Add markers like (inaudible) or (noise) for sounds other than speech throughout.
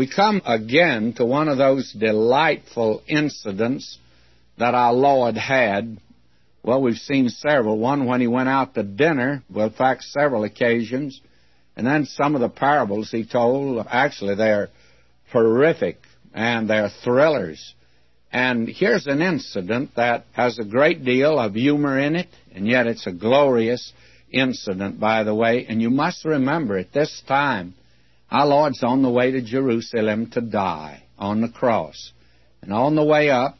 We come again to one of those delightful incidents that our Lord had. Well, we've seen several. One when he went out to dinner, well, in fact, several occasions. And then some of the parables he told, actually, they're terrific and they're thrillers. And here's an incident that has a great deal of humor in it, and yet it's a glorious incident, by the way. And you must remember at this time, our Lord's on the way to Jerusalem to die on the cross. And on the way up,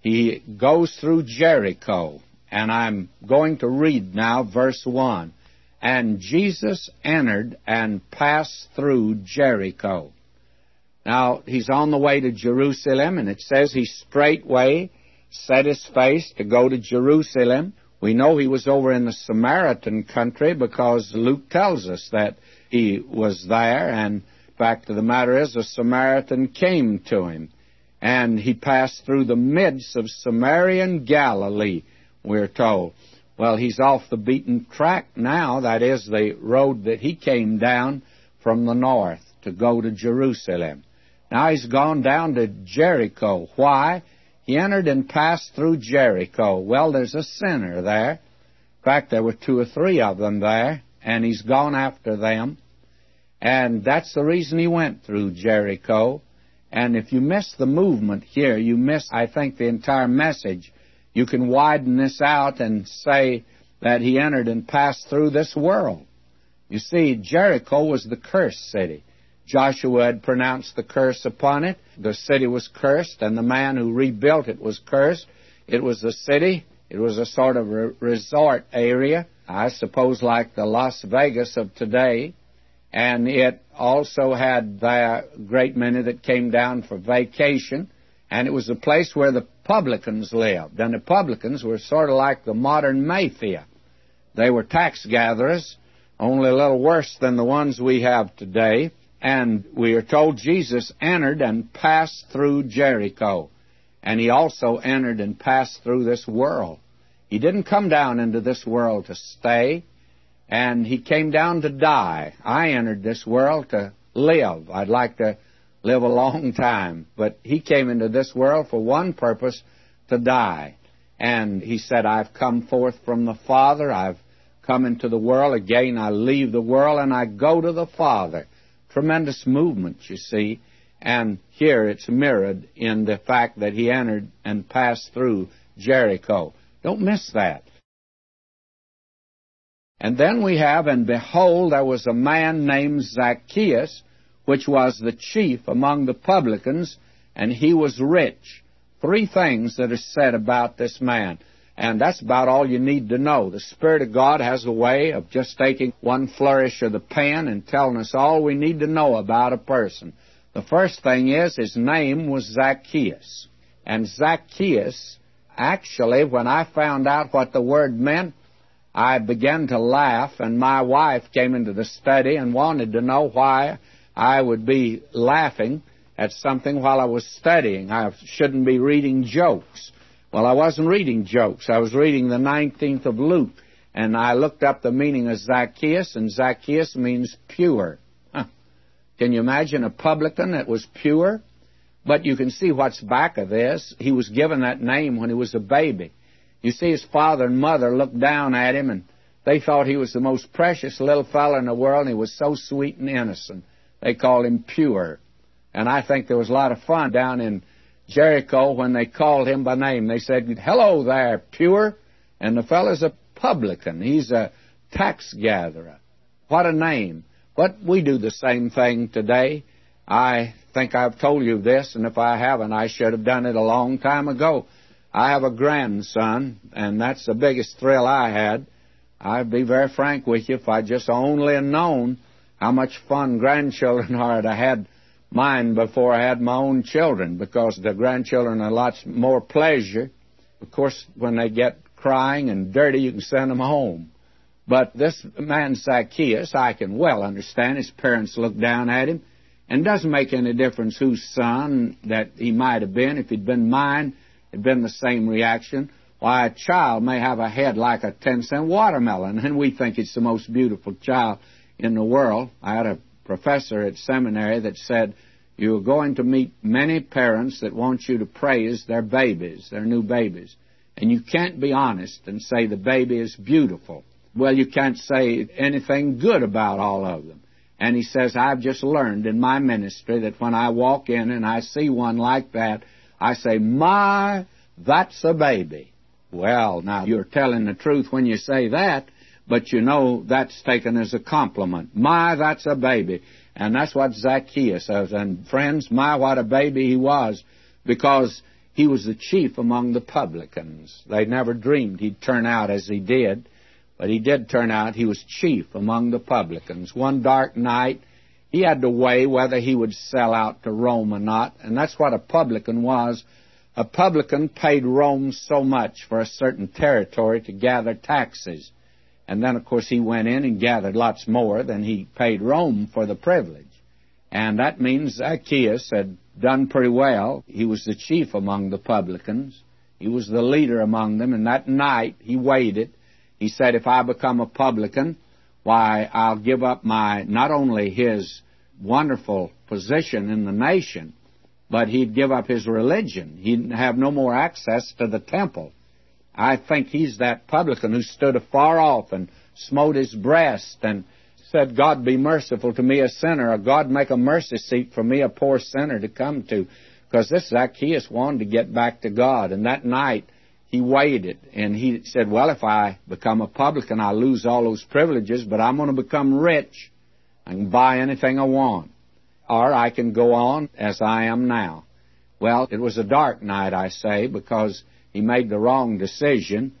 he goes through Jericho. And I'm going to read now verse 1. And Jesus entered and passed through Jericho. Now, he's on the way to Jerusalem, and it says he straightway set his face to go to Jerusalem. We know he was over in the Samaritan country because Luke tells us that he was there, and fact of the matter is, a Samaritan came to him, and he passed through the midst of Samaria and Galilee, we're told. Well, he's off the beaten track now, that is, the road that he came down from the north to go to Jerusalem. Now he's gone down to Jericho. Why? He entered and passed through Jericho. Well, there's a sinner there. In fact, there were two or three of them there, and he's gone after them. And that's the reason he went through Jericho. And if you miss the movement here, you miss, I think, the entire message. You can widen this out and say that he entered and passed through this world. You see, Jericho was the cursed city. Joshua had pronounced the curse upon it. The city was cursed, and the man who rebuilt it was cursed. It was a city. It was a sort of resort area, I suppose like the Las Vegas of today. And it also had a great many that came down for vacation. And it was the place where the publicans lived. And the publicans were sort of like the modern mafia. They were tax gatherers, only a little worse than the ones we have today. And we are told Jesus entered and passed through Jericho. And he also entered and passed through this world. He didn't come down into this world to stay, and he came down to die. I entered this world to live. I'd like to live a long (laughs) time. But he came into this world for one purpose to die. And he said, I've come forth from the Father. I've come into the world. Again, I leave the world and I go to the Father. Tremendous movement, you see. And here it's mirrored in the fact that he entered and passed through Jericho. Don't miss that. And then we have, and behold, there was a man named Zacchaeus, which was the chief among the publicans, and he was rich. Three things that are said about this man. And that's about all you need to know. The Spirit of God has a way of just taking one flourish of the pen and telling us all we need to know about a person. The first thing is his name was Zacchaeus. And Zacchaeus, actually, when I found out what the word meant, I began to laugh, and my wife came into the study and wanted to know why I would be laughing at something while I was studying. I shouldn't be reading jokes. Well, I wasn't reading jokes. I was reading the 19th of Luke, and I looked up the meaning of Zacchaeus, and Zacchaeus means pure. Huh. Can you imagine a publican that was pure? But you can see what's back of this. He was given that name when he was a baby. You see, his father and mother looked down at him, and they thought he was the most precious little fellow in the world, and he was so sweet and innocent. They called him pure. And I think there was a lot of fun down in Jericho when they called him by name. They said, Hello there, pure. And the fellow's a publican. He's a tax gatherer. What a name. But we do the same thing today. I think I've told you this, and if I haven't, I should have done it a long time ago. I have a grandson, and that's the biggest thrill I had. I'd be very frank with you, if I just only had known how much fun grandchildren (laughs) are to had mine before I had my own children because the grandchildren are lots more pleasure. Of course, when they get crying and dirty, you can send them home. But this man Zacchaeus, I can well understand his parents look down at him, and it doesn't make any difference whose son that he might have been. If he'd been mine, been the same reaction. Why, a child may have a head like a ten cent watermelon, and we think it's the most beautiful child in the world. I had a professor at seminary that said you're going to meet many parents that want you to praise their babies, their new babies. And you can't be honest and say the baby is beautiful. Well, you can't say anything good about all of them. And he says, I've just learned in my ministry that when I walk in and I see one like that, I say, My, that's a baby. Well, now you're telling the truth when you say that, but you know that's taken as a compliment. My, that's a baby. And that's what Zacchaeus says. And friends, my, what a baby he was, because he was the chief among the publicans. They never dreamed he'd turn out as he did, but he did turn out he was chief among the publicans. One dark night, he had to weigh whether he would sell out to Rome or not, and that's what a publican was. A publican paid Rome so much for a certain territory to gather taxes. And then, of course, he went in and gathered lots more than he paid Rome for the privilege. And that means Zacchaeus had done pretty well. He was the chief among the publicans. He was the leader among them. And that night he weighed it. He said, if I become a publican, why, I'll give up my, not only his wonderful position in the nation, but he'd give up his religion. He'd have no more access to the temple. I think he's that publican who stood afar off and smote his breast and said, God be merciful to me, a sinner, or God make a mercy seat for me, a poor sinner, to come to. Because this Zacchaeus wanted to get back to God. And that night, he weighed it, and he said, Well, if I become a publican, I lose all those privileges, but I'm going to become rich. I can buy anything I want. Or I can go on as I am now. Well, it was a dark night, I say, because he made the wrong decision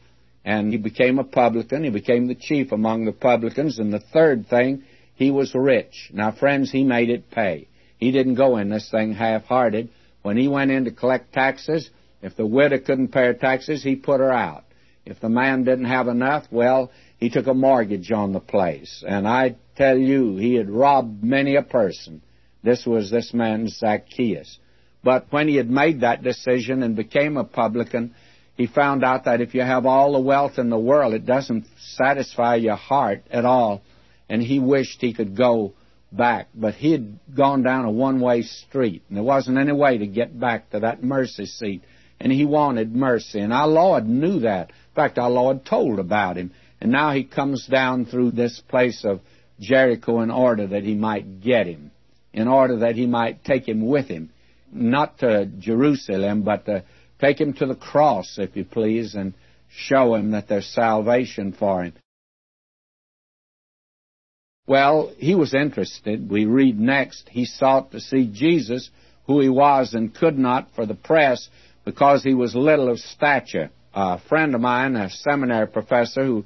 and he became a publican. He became the chief among the publicans. And the third thing, he was rich. Now, friends, he made it pay. He didn't go in this thing half-hearted. When he went in to collect taxes, if the widow couldn't pay her taxes, he put her out. If the man didn't have enough, well, he took a mortgage on the place. And I tell you, he had robbed many a person. This was this man Zacchaeus. But when he had made that decision and became a publican, he found out that if you have all the wealth in the world, it doesn't satisfy your heart at all. And he wished he could go back, but he had gone down a one way street, and there wasn't any way to get back to that mercy seat. And he wanted mercy, and our Lord knew that. In fact, our Lord told about him. And now he comes down through this place of Jericho in order that he might get him, in order that he might take him with him, not to Jerusalem, but to Take him to the cross, if you please, and show him that there's salvation for him. Well, he was interested. We read next, he sought to see Jesus, who he was and could not for the press because he was little of stature. A friend of mine, a seminary professor who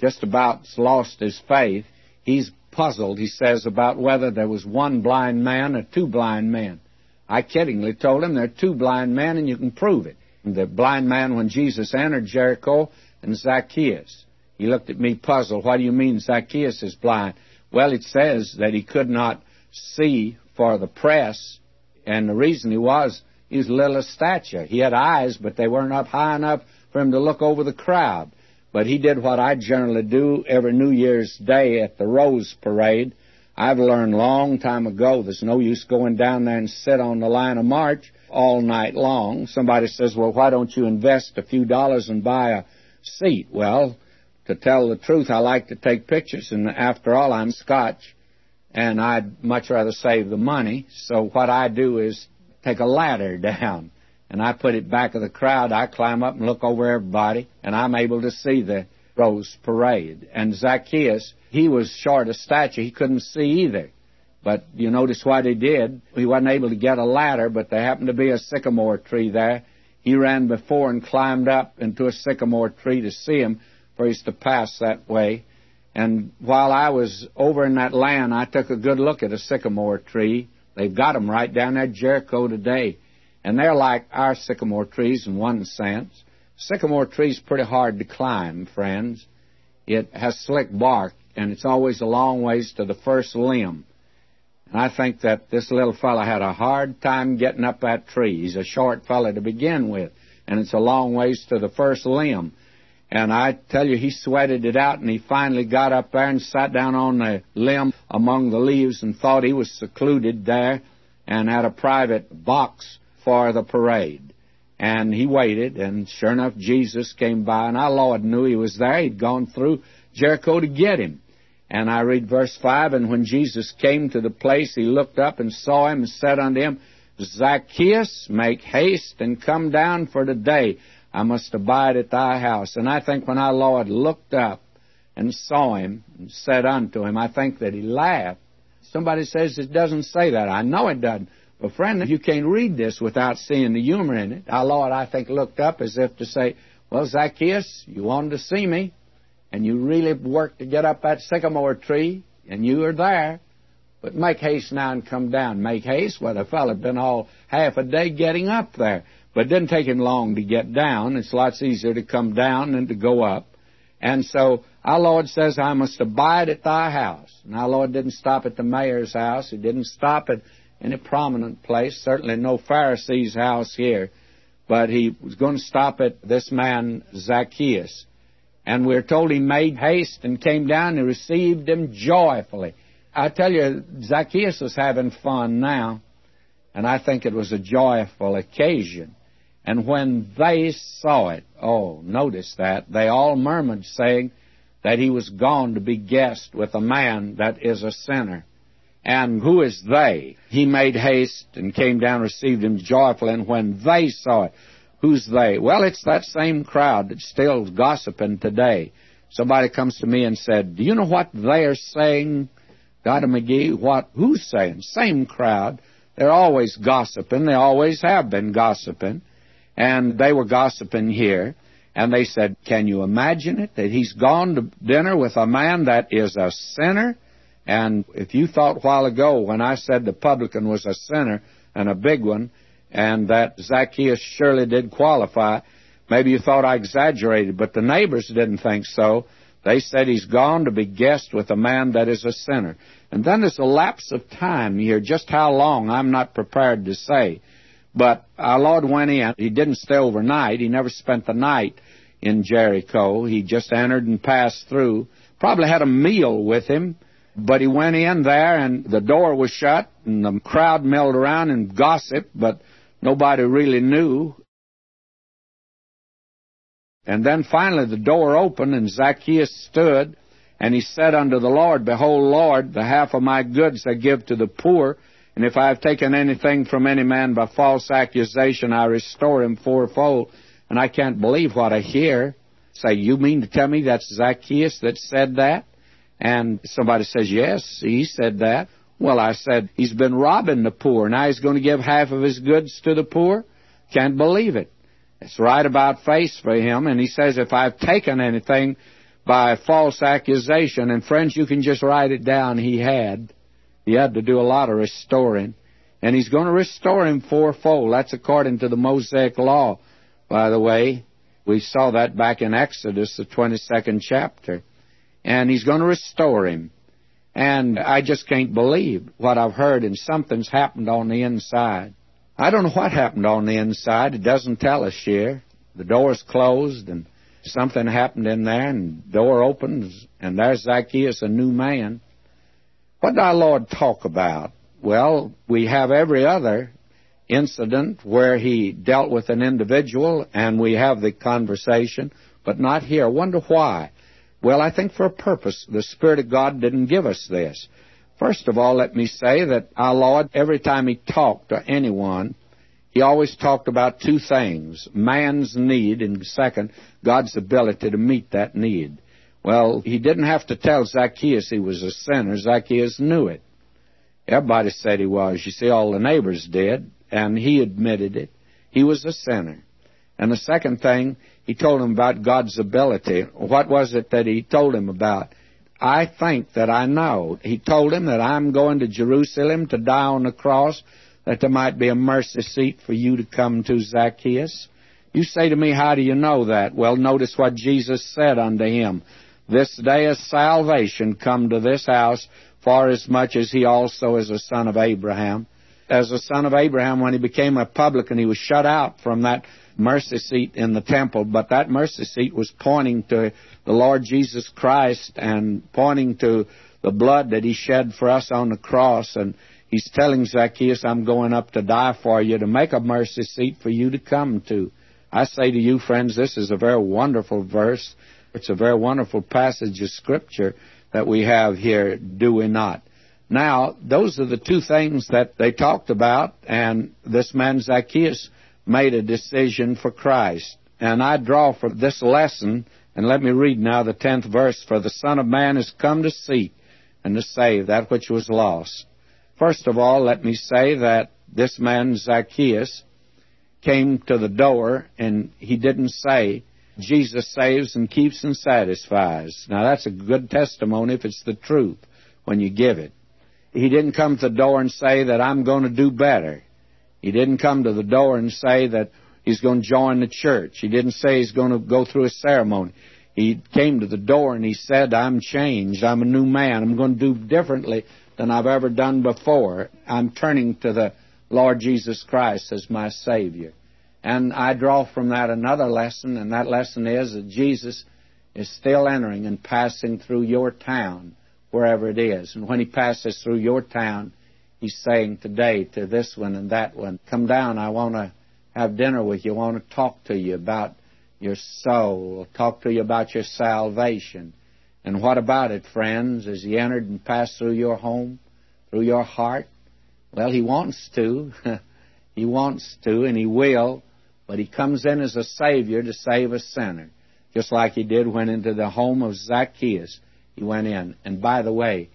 just about lost his faith, he's puzzled, he says, about whether there was one blind man or two blind men. I kiddingly told him there are two blind men and you can prove it. The blind man when Jesus entered Jericho and Zacchaeus. He looked at me puzzled. What do you mean Zacchaeus is blind? Well, it says that he could not see for the press, and the reason he was, he was little stature. He had eyes, but they weren't up high enough for him to look over the crowd. But he did what I generally do every New Year's Day at the Rose Parade. I've learned long time ago there's no use going down there and sit on the line of march all night long. Somebody says, well, why don't you invest a few dollars and buy a seat? Well, to tell the truth, I like to take pictures, and after all, I'm Scotch, and I'd much rather save the money. So what I do is take a ladder (laughs) down, and I put it back of the crowd. I climb up and look over everybody, and I'm able to see the Rose Parade. And Zacchaeus, he was short of stature. He couldn't see either. But you notice what he did. He wasn't able to get a ladder, but there happened to be a sycamore tree there. He ran before and climbed up into a sycamore tree to see him, for he's to pass that way. And while I was over in that land, I took a good look at a sycamore tree. They've got them right down there at Jericho today. And they're like our sycamore trees in one sense. Sycamore tree's pretty hard to climb, friends. It has slick bark, and it's always a long ways to the first limb. And I think that this little fellow had a hard time getting up that tree. He's a short fellow to begin with, and it's a long ways to the first limb. And I tell you, he sweated it out, and he finally got up there and sat down on a limb among the leaves and thought he was secluded there. and had a private box for the parade. And he waited, and sure enough, Jesus came by, and our Lord knew he was there. He'd gone through Jericho to get him. And I read verse 5 And when Jesus came to the place, he looked up and saw him and said unto him, Zacchaeus, make haste and come down, for today I must abide at thy house. And I think when our Lord looked up and saw him and said unto him, I think that he laughed. Somebody says it doesn't say that. I know it doesn't. But friend, if you can't read this without seeing the humor in it. Our Lord, I think, looked up as if to say, Well, Zacchaeus, you wanted to see me and you really worked to get up that sycamore tree, and you are there. But make haste now and come down. Make haste. Well, the fellow had been all half a day getting up there. But it didn't take him long to get down. It's lots easier to come down than to go up. And so our Lord says, I must abide at thy house. And our Lord didn't stop at the mayor's house. He didn't stop at any prominent place. Certainly no Pharisee's house here. But he was going to stop at this man, Zacchaeus. And we're told he made haste and came down and received him joyfully. I tell you, Zacchaeus was having fun now, and I think it was a joyful occasion. And when they saw it, oh, notice that, they all murmured, saying that he was gone to be guest with a man that is a sinner. And who is they? He made haste and came down, received him joyfully, and when they saw it, Who's they? Well, it's that same crowd that's still gossiping today. Somebody comes to me and said, Do you know what they're saying, God Dr. McGee? What? Who's saying? Same crowd. They're always gossiping. They always have been gossiping. And they were gossiping here. And they said, Can you imagine it? That he's gone to dinner with a man that is a sinner? And if you thought a while ago when I said the publican was a sinner and a big one, and that Zacchaeus surely did qualify. Maybe you thought I exaggerated, but the neighbors didn't think so. They said he's gone to be guest with a man that is a sinner. And then there's a lapse of time here. Just how long, I'm not prepared to say. But our Lord went in. He didn't stay overnight. He never spent the night in Jericho. He just entered and passed through. Probably had a meal with him. But he went in there and the door was shut and the crowd milled around and gossiped. But Nobody really knew. And then finally the door opened, and Zacchaeus stood, and he said unto the Lord, Behold, Lord, the half of my goods I give to the poor, and if I have taken anything from any man by false accusation, I restore him fourfold. And I can't believe what I hear. Say, you mean to tell me that's Zacchaeus that said that? And somebody says, yes, he said that. Well, I said, he's been robbing the poor. Now he's going to give half of his goods to the poor? Can't believe it. It's right about face for him. And he says, if I've taken anything by false accusation, and friends, you can just write it down, he had. He had to do a lot of restoring. And he's going to restore him fourfold. That's according to the Mosaic law, by the way. We saw that back in Exodus, the 22nd chapter. And he's going to restore him. And I just can't believe what I've heard, and something's happened on the inside. I don't know what happened on the inside. It doesn't tell us here. The door's closed, and something happened in there, and door opens, and there's Zacchaeus, a new man. What did our Lord talk about? Well, we have every other incident where he dealt with an individual, and we have the conversation, but not here. Wonder why. Well, I think for a purpose. The Spirit of God didn't give us this. First of all, let me say that our Lord, every time He talked to anyone, He always talked about two things man's need, and second, God's ability to meet that need. Well, He didn't have to tell Zacchaeus he was a sinner. Zacchaeus knew it. Everybody said he was. You see, all the neighbors did, and he admitted it. He was a sinner. And the second thing, he told him about God's ability. What was it that he told him about? I think that I know. He told him that I'm going to Jerusalem to die on the cross, that there might be a mercy seat for you to come to, Zacchaeus. You say to me, How do you know that? Well, notice what Jesus said unto him. This day is salvation come to this house, for as much as he also is a son of Abraham. As a son of Abraham, when he became a publican, he was shut out from that mercy seat in the temple, but that mercy seat was pointing to the Lord Jesus Christ and pointing to the blood that He shed for us on the cross. And He's telling Zacchaeus, I'm going up to die for you, to make a mercy seat for you to come to. I say to you, friends, this is a very wonderful verse. It's a very wonderful passage of Scripture that we have here, do we not? Now, those are the two things that they talked about, and this man Zacchaeus made a decision for Christ. And I draw from this lesson, and let me read now the tenth verse For the Son of Man is come to seek and to save that which was lost. First of all, let me say that this man, Zacchaeus, came to the door and he didn't say, Jesus saves and keeps and satisfies. Now that's a good testimony if it's the truth when you give it. He didn't come to the door and say that I'm going to do better. He didn't come to the door and say that he's going to join the church. He didn't say he's going to go through a ceremony. He came to the door and he said, I'm changed. I'm a new man. I'm going to do differently than I've ever done before. I'm turning to the Lord Jesus Christ as my Savior. And I draw from that another lesson, and that lesson is that Jesus is still entering and passing through your town, wherever it is. And when He passes through your town, He's saying today to this one and that one, Come down, I want to have dinner with you. I want to talk to you about your soul, talk to you about your salvation. And what about it, friends? Has He entered and passed through your home, through your heart? Well, He wants to. (laughs) he wants to, and He will, but He comes in as a Savior to save a sinner, just like He did when into the home of Zacchaeus. He went in. And by the way,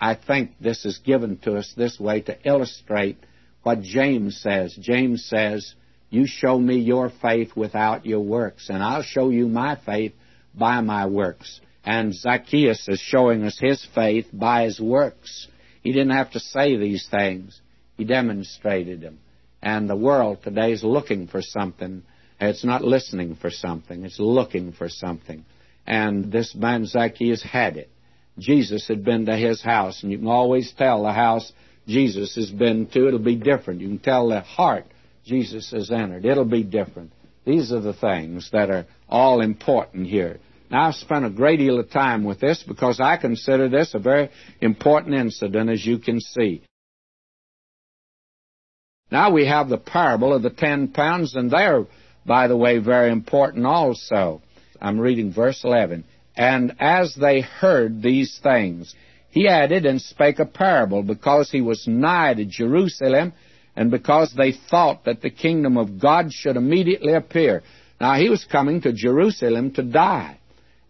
I think this is given to us this way to illustrate what James says. James says, You show me your faith without your works, and I'll show you my faith by my works. And Zacchaeus is showing us his faith by his works. He didn't have to say these things, he demonstrated them. And the world today is looking for something. It's not listening for something, it's looking for something. And this man Zacchaeus had it. Jesus had been to his house, and you can always tell the house Jesus has been to. It'll be different. You can tell the heart Jesus has entered. It'll be different. These are the things that are all important here. Now, I've spent a great deal of time with this because I consider this a very important incident, as you can see. Now we have the parable of the ten pounds, and they're, by the way, very important also. I'm reading verse 11. And as they heard these things, he added and spake a parable, because he was nigh to Jerusalem, and because they thought that the kingdom of God should immediately appear. Now he was coming to Jerusalem to die.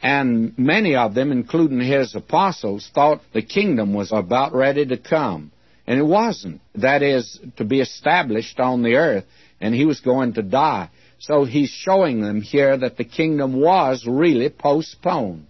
And many of them, including his apostles, thought the kingdom was about ready to come. And it wasn't. That is, to be established on the earth, and he was going to die. So he's showing them here that the kingdom was really postponed,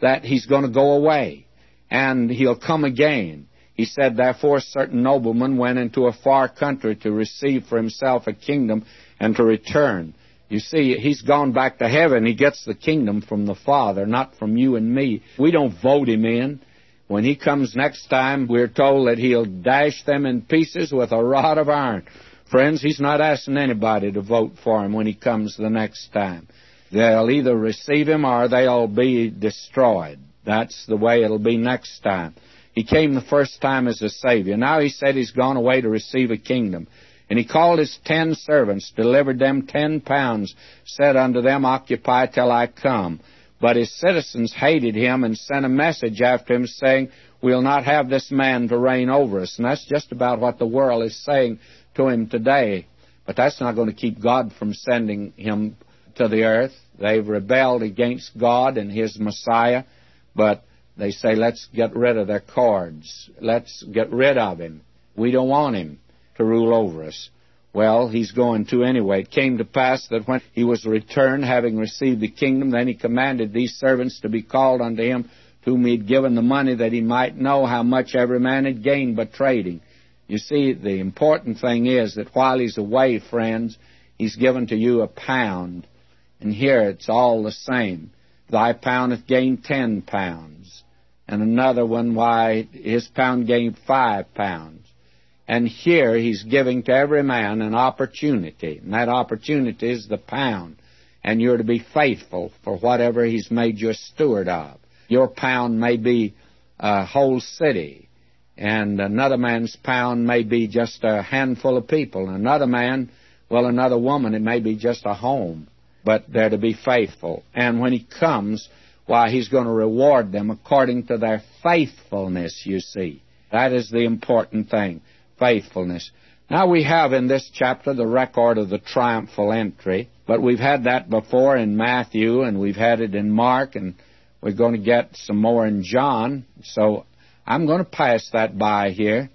that he's going to go away, and he'll come again. He said, Therefore, certain noblemen went into a far country to receive for himself a kingdom and to return. You see, he's gone back to heaven. He gets the kingdom from the Father, not from you and me. We don't vote him in. When he comes next time, we're told that he'll dash them in pieces with a rod of iron. Friends, he's not asking anybody to vote for him when he comes the next time. They'll either receive him or they'll be destroyed. That's the way it'll be next time. He came the first time as a Savior. Now he said he's gone away to receive a kingdom. And he called his ten servants, delivered them ten pounds, said unto them, Occupy till I come. But his citizens hated him and sent a message after him saying, We'll not have this man to reign over us. And that's just about what the world is saying to him today. But that's not going to keep God from sending him to the earth. They've rebelled against God and his Messiah, but they say, let's get rid of their cords. Let's get rid of him. We don't want him to rule over us. Well, he's going to anyway. It came to pass that when he was returned, having received the kingdom, then he commanded these servants to be called unto him, to whom he had given the money, that he might know how much every man had gained by trading. You see, the important thing is that while he's away, friends, he's given to you a pound. And here it's all the same. Thy pound hath gained ten pounds. And another one, why, his pound gained five pounds. And here he's giving to every man an opportunity, and that opportunity is the pound. And you're to be faithful for whatever he's made you a steward of. Your pound may be a whole city, And another man's pound may be just a handful of people. Another man, well, another woman, it may be just a home. But they're to be faithful. And when he comes, why, he's going to reward them according to their faithfulness, you see. That is the important thing faithfulness. Now we have in this chapter the record of the triumphal entry, but we've had that before in Matthew and we've had it in Mark and we're going to get some more in John. So I'm going to pass that by here.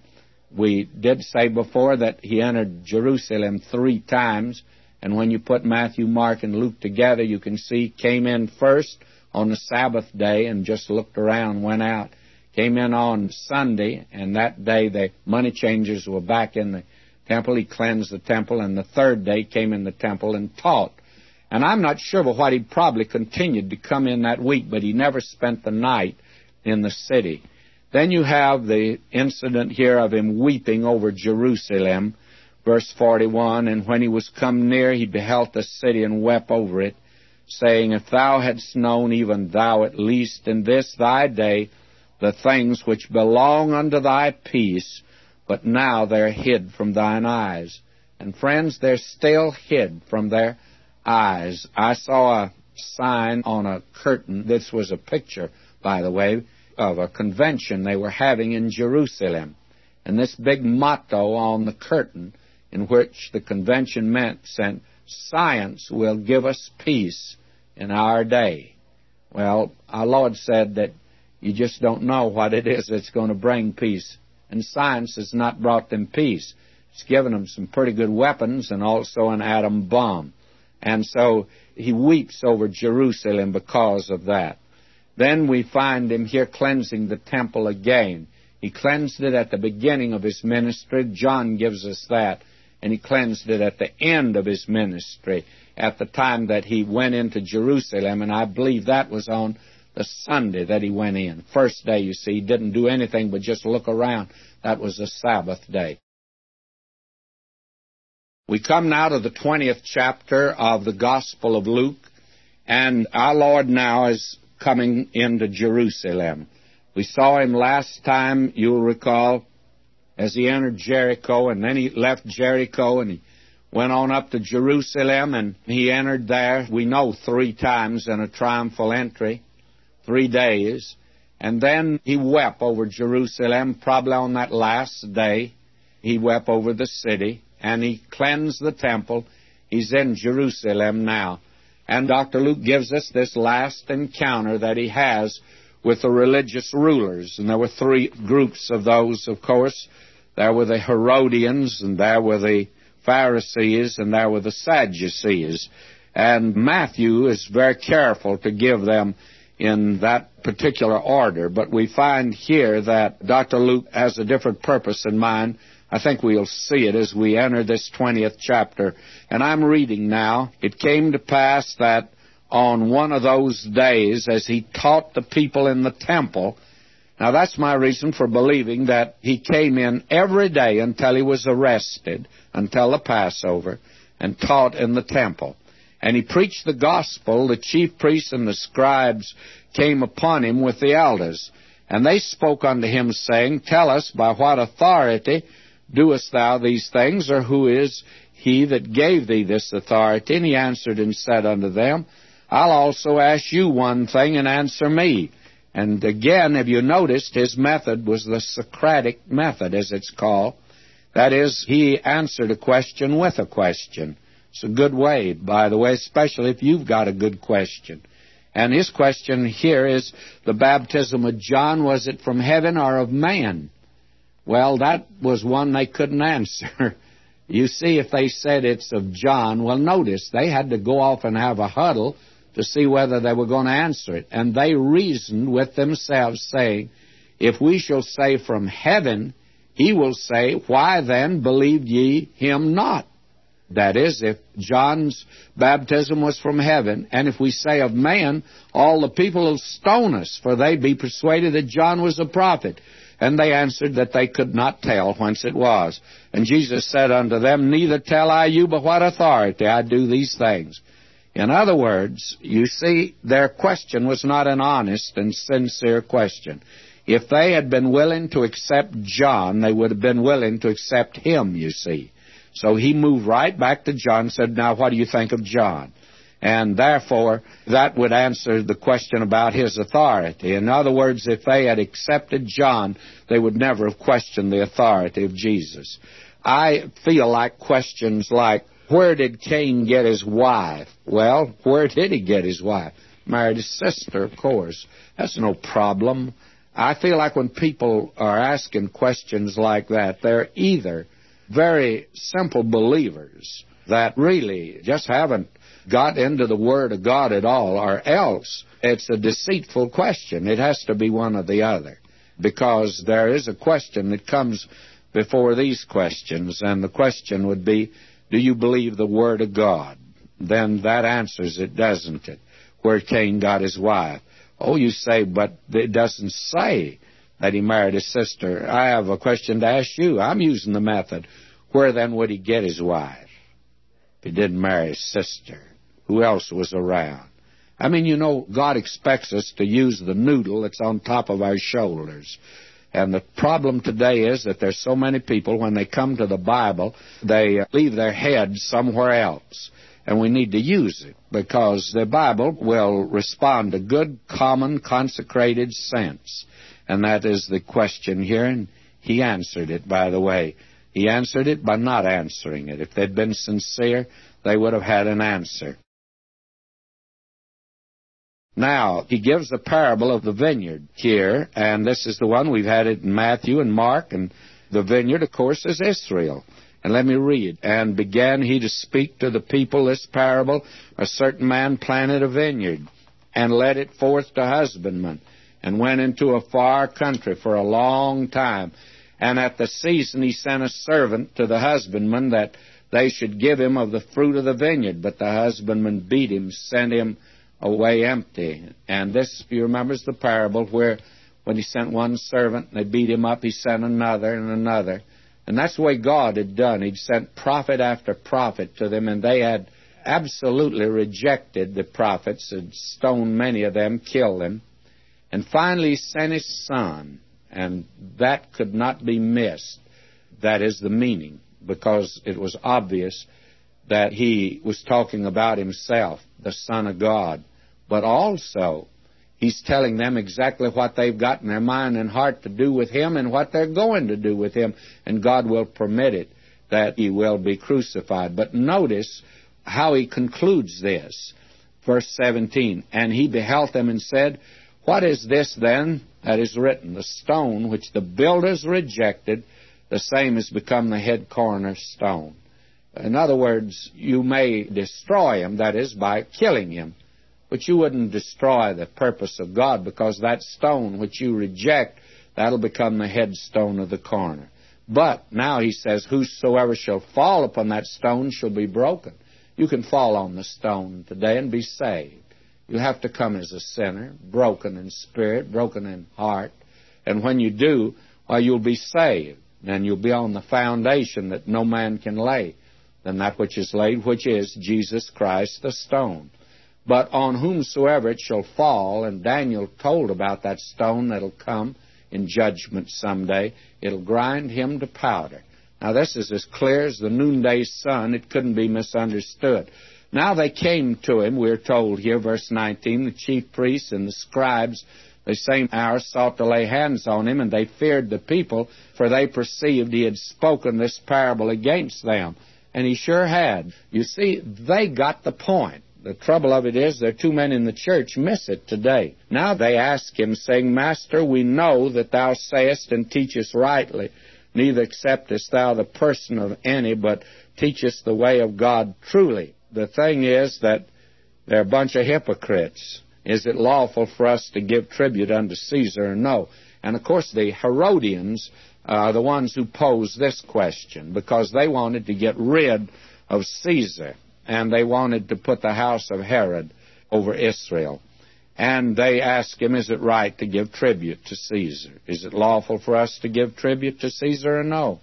We did say before that he entered Jerusalem three times, and when you put Matthew, Mark, and Luke together, you can see came in first on the Sabbath day and just looked around, went out. Came in on Sunday, and that day the money changers were back in the temple. He cleansed the temple, and the third day came in the temple and taught. And I'm not sure but what he probably continued to come in that week, but he never spent the night in the city. Then you have the incident here of him weeping over Jerusalem, verse 41, and when he was come near, he beheld the city and wept over it, saying, If thou hadst known, even thou at least in this thy day, the things which belong unto thy peace, but now they're hid from thine eyes. And friends, they're still hid from their eyes. I saw a sign on a curtain. This was a picture, by the way, of a convention they were having in Jerusalem. And this big motto on the curtain, in which the convention meant, said, Science will give us peace in our day. Well, our Lord said that you just don't know what it is that's going to bring peace. And science has not brought them peace. It's given them some pretty good weapons and also an atom bomb. And so he weeps over Jerusalem because of that. Then we find him here cleansing the temple again. He cleansed it at the beginning of his ministry. John gives us that. And he cleansed it at the end of his ministry, at the time that he went into Jerusalem. And I believe that was on the Sunday that he went in. First day, you see, he didn't do anything but just look around. That was the Sabbath day. We come now to the 20th chapter of the Gospel of Luke, and our Lord now is coming into Jerusalem. We saw him last time, you'll recall, as he entered Jericho, and then he left Jericho and he went on up to Jerusalem, and he entered there, we know, three times in a triumphal entry, three days. And then he wept over Jerusalem, probably on that last day. He wept over the city, and he cleansed the temple. He's in Jerusalem now. And Dr. Luke gives us this last encounter that he has with the religious rulers. And there were three groups of those, of course. There were the Herodians, and there were the Pharisees, and there were the Sadducees. And Matthew is very careful to give them in that particular order. But we find here that Dr. Luke has a different purpose in mind I think we'll see it as we enter this 20th chapter. And I'm reading now. It came to pass that on one of those days, as he taught the people in the temple, now that's my reason for believing that he came in every day until he was arrested, until the Passover, and taught in the temple. And he preached the gospel. The chief priests and the scribes came upon him with the elders. And they spoke unto him, saying, Tell us by what authority Doest thou these things, or who is he that gave thee this authority? And he answered and said unto them, I'll also ask you one thing, and answer me. And again, have you noticed, his method was the Socratic method, as it's called. That is, he answered a question with a question. It's a good way, by the way, especially if you've got a good question. And his question here is the baptism of John, was it from heaven or of man? Well, that was one they couldn't (laughs) answer. you see, if they said it's of John, well, notice they had to go off and have a huddle to see whether they were going to answer it. And they reasoned with themselves, saying, If we shall say from heaven, he will say, Why then believed ye him not? That is, if John's baptism was from heaven, and if we say of man, all the people will stone us, for they be persuaded that John was a prophet. And they answered that they could not tell whence it was. And Jesus said unto them, Neither tell I you by what authority I do these things. In other words, you see, their question was not an honest and sincere question. If they had been willing to accept John, they would have been willing to accept him, you see. So he moved right back to John and said, Now, what do you think of John? And therefore, that would answer the question about his authority. In other words, if they had accepted John, they would never have questioned the authority of Jesus. I feel like questions like, where did Cain get his wife? Well, where did he get his wife? Married his sister, of course. That's no problem. I feel like when people are asking questions like that, they're either very simple believers that really just haven't got into the Word of God at all, or else it's a deceitful question. It has to be one or the other. Because there is a question that comes before these questions, and the question would be, do you believe the Word of God? Then that answers it, doesn't it? Where Cain got his wife. Oh, you say, but it doesn't say that he married his sister. I have a question to ask you. I'm using the method. Where then would he get his wife? If he didn't marry his sister. Who else was around? I mean, you know, God expects us to use the noodle that's on top of our shoulders. And the problem today is that there's so many people, when they come to the Bible, they leave their head somewhere else. And we need to use it because the Bible will respond to good, common, consecrated sense. And that is the question here, and he answered it, by the way. He answered it by not answering it. If they'd been sincere, they would have had an answer. Now, he gives the parable of the vineyard here, and this is the one we've had it in Matthew and Mark, and the vineyard, of course, is Israel. And let me read. And began he to speak to the people this parable. A certain man planted a vineyard, and led it forth to husbandmen, and went into a far country for a long time. And at the season he sent a servant to the husbandman that they should give him of the fruit of the vineyard. But the husbandman beat him, sent him away empty. And this, you remember, is the parable where when he sent one servant and they beat him up, he sent another and another. And that's the way God had done. He'd sent prophet after prophet to them, and they had absolutely rejected the prophets, had stoned many of them, killed them. And finally, he sent his son, and that could not be missed. That is the meaning, because it was obvious that he was talking about himself, the Son of God but also he's telling them exactly what they've got in their mind and heart to do with him and what they're going to do with him, and God will permit it that he will be crucified. But notice how he concludes this. Verse 17, And he beheld them and said, What is this then that is written? The stone which the builders rejected, the same has become the head cornerstone. In other words, you may destroy him, that is, by killing him. But you wouldn't destroy the purpose of God because that stone which you reject, that'll become the headstone of the corner. But now he says, Whosoever shall fall upon that stone shall be broken. You can fall on the stone today and be saved. You have to come as a sinner, broken in spirit, broken in heart. And when you do, well, you'll be saved. And you'll be on the foundation that no man can lay than that which is laid, which is Jesus Christ the stone. But on whomsoever it shall fall, and Daniel told about that stone that'll come in judgment someday, it'll grind him to powder. Now, this is as clear as the noonday sun. It couldn't be misunderstood. Now they came to him, we're told here, verse 19, the chief priests and the scribes, the same hour sought to lay hands on him, and they feared the people, for they perceived he had spoken this parable against them. And he sure had. You see, they got the point. The trouble of it is there too many in the church miss it today. Now they ask him, saying, Master, we know that thou sayest and teachest rightly, neither acceptest thou the person of any, but teachest the way of God truly. The thing is that they're a bunch of hypocrites. Is it lawful for us to give tribute unto Caesar no? And of course the Herodians are the ones who posed this question because they wanted to get rid of Caesar and they wanted to put the house of Herod over Israel. And they asked him, Is it right to give tribute to Caesar? Is it lawful for us to give tribute to Caesar or no?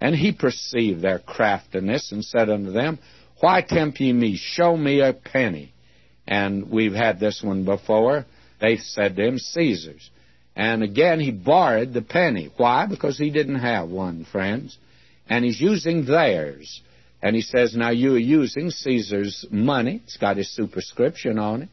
And he perceived their craftiness and said unto them, Why tempt ye me? Show me a penny. And we've had this one before. They said to him, Caesar's. And again, he borrowed the penny. Why? Because he didn't have one, friends. And he's using theirs. And he says, now you are using Caesar's money. It's got his superscription on it.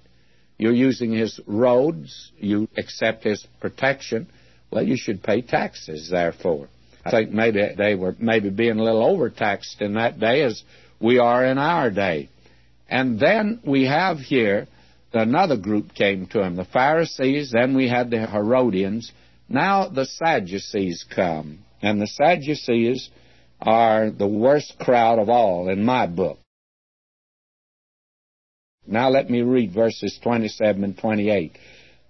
You're using his roads. You accept his protection. Well, you should pay taxes, therefore. I think maybe they were maybe being a little overtaxed in that day as we are in our day. And then we have here another group came to him, the Pharisees, then we had the Herodians. Now the Sadducees come. And the Sadducees are the worst crowd of all in my book. Now let me read verses 27 and 28.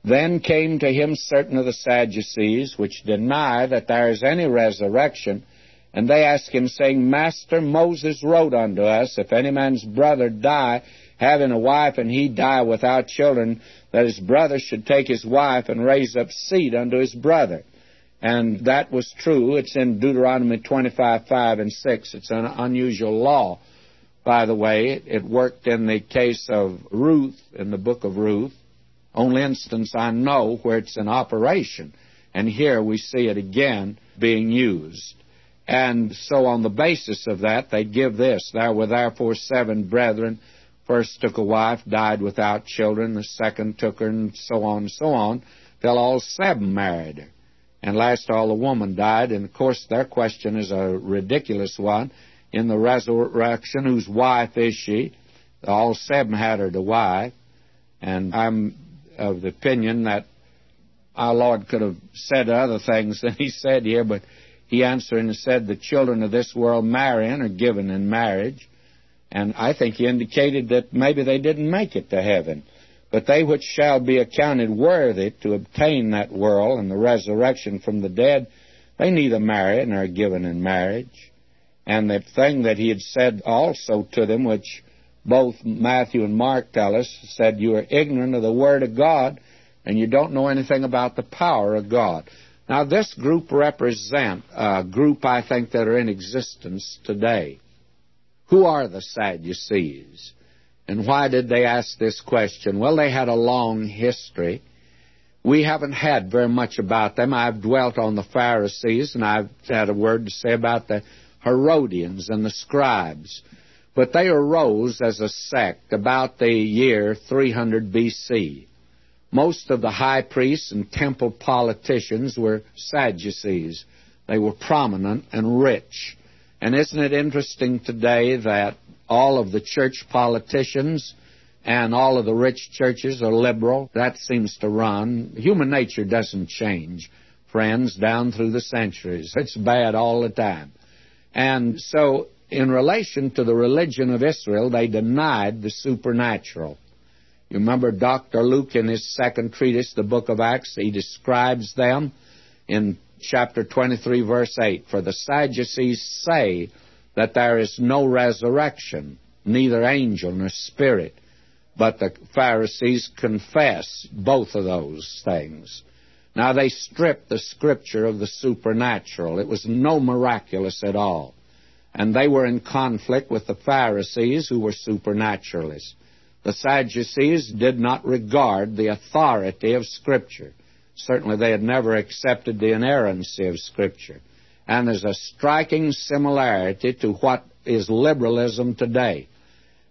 Then came to him certain of the Sadducees, which deny that there is any resurrection, and they asked him, saying, Master, Moses wrote unto us, if any man's brother die, having a wife, and he die without children, that his brother should take his wife and raise up seed unto his brother. And that was true. It's in Deuteronomy 25, 5 and 6. It's an unusual law. By the way, it worked in the case of Ruth, in the book of Ruth. Only instance I know where it's in operation. And here we see it again being used. And so on the basis of that, they give this. There were therefore seven brethren First took a wife, died without children. The second took her, and so on and so on, till all seven married her. And last all the woman died. And of course, their question is a ridiculous one. In the resurrection, whose wife is she? All seven had her to wife. And I'm of the opinion that our Lord could have said other things than he said here, but he answered and said, The children of this world marrying are given in marriage and I think he indicated that maybe they didn't make it to heaven. But they which shall be accounted worthy to obtain that world and the resurrection from the dead, they neither marry nor are given in marriage. And the thing that he had said also to them, which both Matthew and Mark tell us, said, You are ignorant of the Word of God, and you don't know anything about the power of God. Now, this group represent a group, I think, that are in existence today. Who are the Sadducees? And why did they ask this question? Well, they had a long history. We haven't had very much about them. I've dwelt on the Pharisees, and I've had a word to say about the Herodians and the scribes. But they arose as a sect about the year 300 BC. Most of the high priests and temple politicians were Sadducees. They were prominent and rich. And isn't it interesting today that all of the church politicians and all of the rich churches are liberal? That seems to run. Human nature doesn't change, friends, down through the centuries. It's bad all the time. And so, in relation to the religion of Israel, they denied the supernatural. You remember Dr. Luke in his second treatise, the book of Acts, he describes them in chapter 23, verse 8 For the Sadducees say that there is no resurrection, neither angel nor spirit. But the Pharisees confess both of those things. Now they stripped the scripture of the supernatural. It was no miraculous at all. And they were in conflict with the Pharisees who were supernaturalists. The Sadducees did not regard the authority of Scripture. Certainly, they had never accepted the inerrancy of Scripture. And there's a striking similarity to what is liberalism today.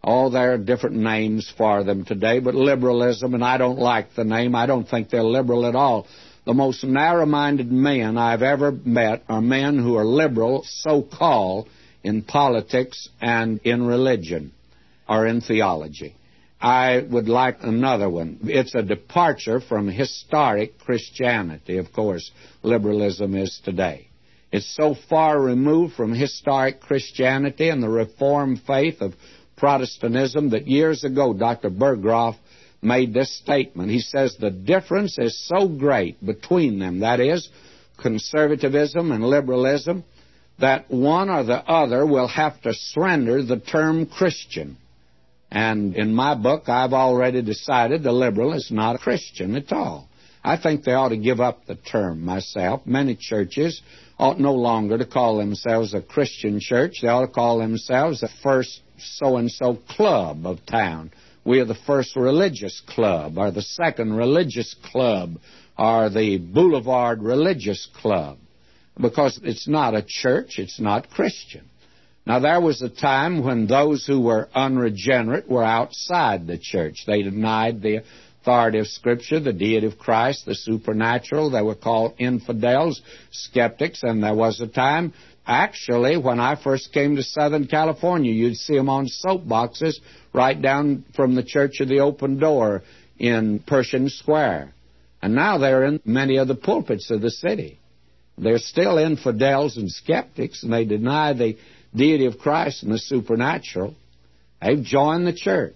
Oh, there are different names for them today, but liberalism, and I don't like the name, I don't think they're liberal at all. The most narrow minded men I've ever met are men who are liberal, so called, in politics and in religion or in theology. I would like another one. It's a departure from historic Christianity, of course, liberalism is today. It's so far removed from historic Christianity and the Reformed faith of Protestantism that years ago Dr. Berggraf made this statement. He says the difference is so great between them, that is, conservatism and liberalism, that one or the other will have to surrender the term Christian. And in my book, I've already decided the liberal is not a Christian at all. I think they ought to give up the term myself. Many churches ought no longer to call themselves a Christian church. They ought to call themselves the first so and so club of town. We are the first religious club or the second religious club or the Boulevard Religious Club because it's not a church, it's not Christian. Now, there was a time when those who were unregenerate were outside the church. They denied the authority of Scripture, the deity of Christ, the supernatural. They were called infidels, skeptics, and there was a time, actually, when I first came to Southern California, you'd see them on soapboxes right down from the Church of the Open Door in Pershing Square. And now they're in many of the pulpits of the city. They're still infidels and skeptics, and they deny the deity of Christ and the supernatural. They've joined the church.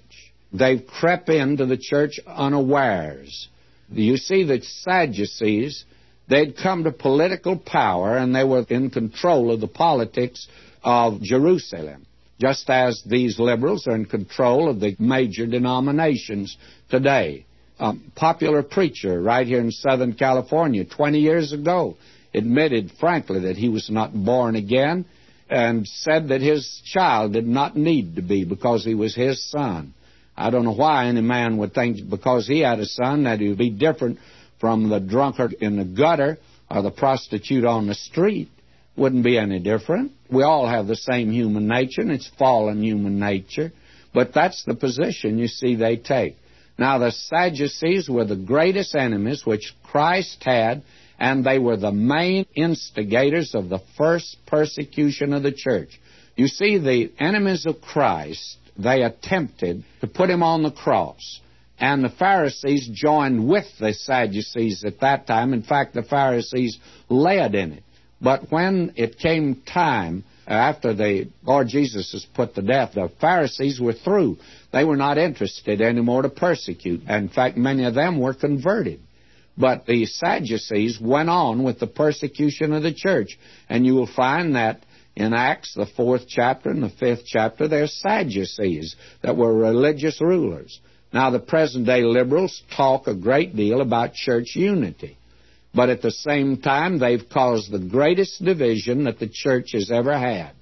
They've crept into the church unawares. You see, the Sadducees, they'd come to political power and they were in control of the politics of Jerusalem, just as these liberals are in control of the major denominations today. A popular preacher right here in Southern California 20 years ago admitted frankly that he was not born again and said that his child did not need to be because he was his son. I don't know why any man would think because he had a son that he would be different from the drunkard in the gutter or the prostitute on the street. Wouldn't be any different. We all have the same human nature, and it's fallen human nature. But that's the position you see they take. Now, the Sadducees were the greatest enemies which Christ had and they were the main instigators of the first persecution of the church. You see, the enemies of Christ, they attempted to put him on the cross. And the Pharisees joined with the Sadducees at that time. In fact, the Pharisees led in it. But when it came time, after the Lord Jesus was put to death, the Pharisees were through. They were not interested anymore to persecute. In fact, many of them were converted. But the Sadducees went on with the persecution of the church. And you will find that in Acts, the fourth chapter and the fifth chapter, there's Sadducees that were religious rulers. Now, the present day liberals talk a great deal about church unity. But at the same time, they've caused the greatest division that the church has ever had.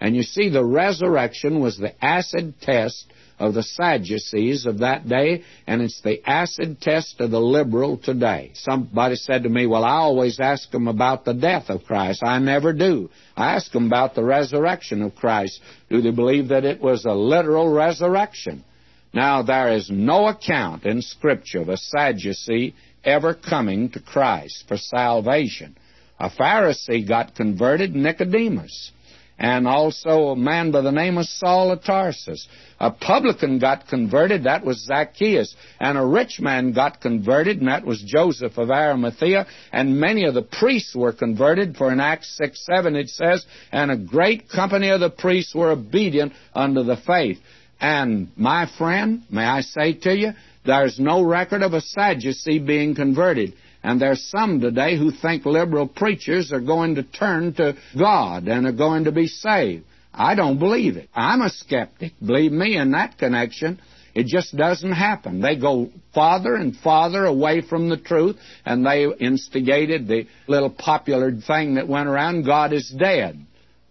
And you see, the resurrection was the acid test of the Sadducees of that day, and it's the acid test of the liberal today. Somebody said to me, Well, I always ask them about the death of Christ. I never do. I ask them about the resurrection of Christ. Do they believe that it was a literal resurrection? Now, there is no account in Scripture of a Sadducee ever coming to Christ for salvation. A Pharisee got converted, Nicodemus and also a man by the name of Saul of Tarsus. A publican got converted, that was Zacchaeus. And a rich man got converted, and that was Joseph of Arimathea. And many of the priests were converted, for in Acts 6 7 it says, And a great company of the priests were obedient unto the faith. And my friend, may I say to you, there's no record of a Sadducee being converted. And there's some today who think liberal preachers are going to turn to God and are going to be saved. I don't believe it. I'm a skeptic, believe me, in that connection. It just doesn't happen. They go farther and farther away from the truth, and they instigated the little popular thing that went around God is dead.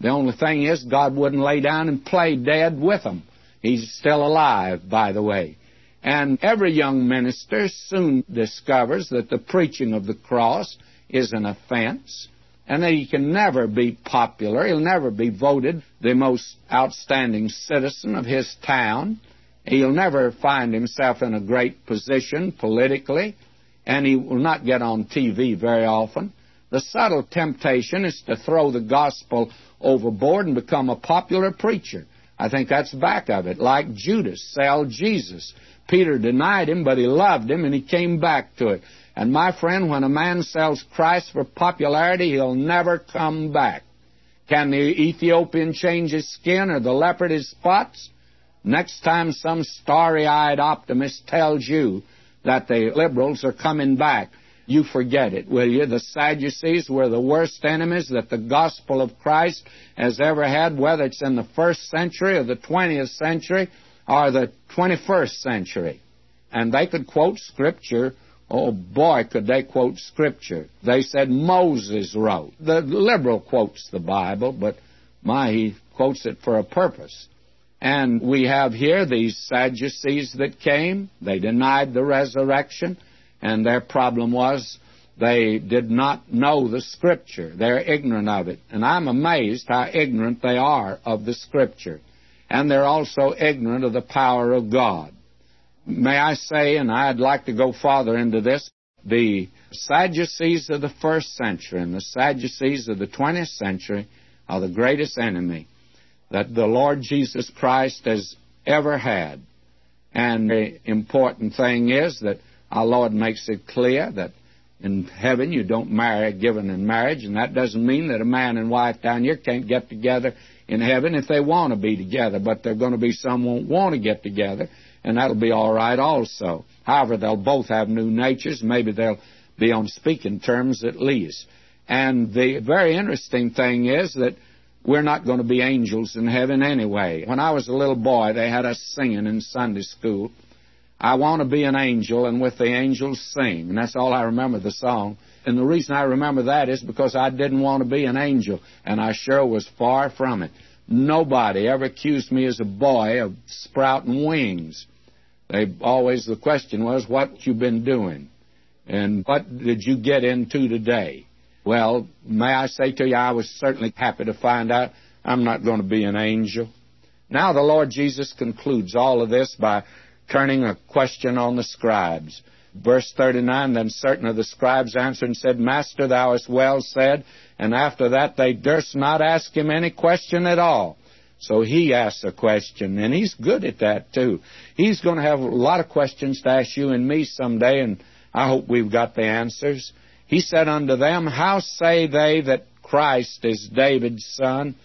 The only thing is, God wouldn't lay down and play dead with them. He's still alive, by the way. And every young minister soon discovers that the preaching of the cross is an offense and that he can never be popular. He'll never be voted the most outstanding citizen of his town. He'll never find himself in a great position politically, and he will not get on TV very often. The subtle temptation is to throw the gospel overboard and become a popular preacher. I think that's back of it, like Judas, sell Jesus. Peter denied him, but he loved him, and he came back to it. And my friend, when a man sells Christ for popularity, he'll never come back. Can the Ethiopian change his skin or the leopard his spots? Next time some starry eyed optimist tells you that the liberals are coming back, you forget it, will you? The Sadducees were the worst enemies that the gospel of Christ has ever had, whether it's in the first century or the 20th century or the 21st century. And they could quote Scripture. Oh boy, could they quote Scripture. They said Moses wrote. The liberal quotes the Bible, but my, he quotes it for a purpose. And we have here these Sadducees that came. They denied the resurrection, and their problem was They did not know the Scripture. They're ignorant of it. And I'm amazed how ignorant they are of the Scripture. And they're also ignorant of the power of God. May I say, and I'd like to go farther into this, the Sadducees of the first century and the Sadducees of the 20th century are the greatest enemy that the Lord Jesus Christ has ever had. And the important thing is that our Lord makes it clear that in heaven you don't marry given in marriage, and that doesn't mean that a man and wife down here can't get together in heaven if they want to be together, but they're going to be some won't want to get together, and that'll be all right also. However, they'll both have new natures. Maybe they'll be on speaking terms at least. And the very interesting thing is that we're not going to be angels in heaven anyway. When I was a little boy, they had us singing in Sunday school. I want to be an angel and with the angels sing. And that's all I remember the song. And the reason I remember that is because I didn't want to be an angel, and I sure was far from it. Nobody ever accused me as a boy of sprouting wings. They always the question was, "What you been doing?" And what did you get into today? Well, may I say to you, I was certainly happy to find out I'm not going to be an angel. Now the Lord Jesus concludes all of this by turning a question on the scribes. Verse 39, then certain of the scribes answered and said, Master, thou hast well said. And after that they durst not ask him any question at all. So he asks a question, and he's good at that too. He's going to have a lot of questions to ask you and me someday, and I hope we've got the answers. He said unto them, How say they that Christ is David's son?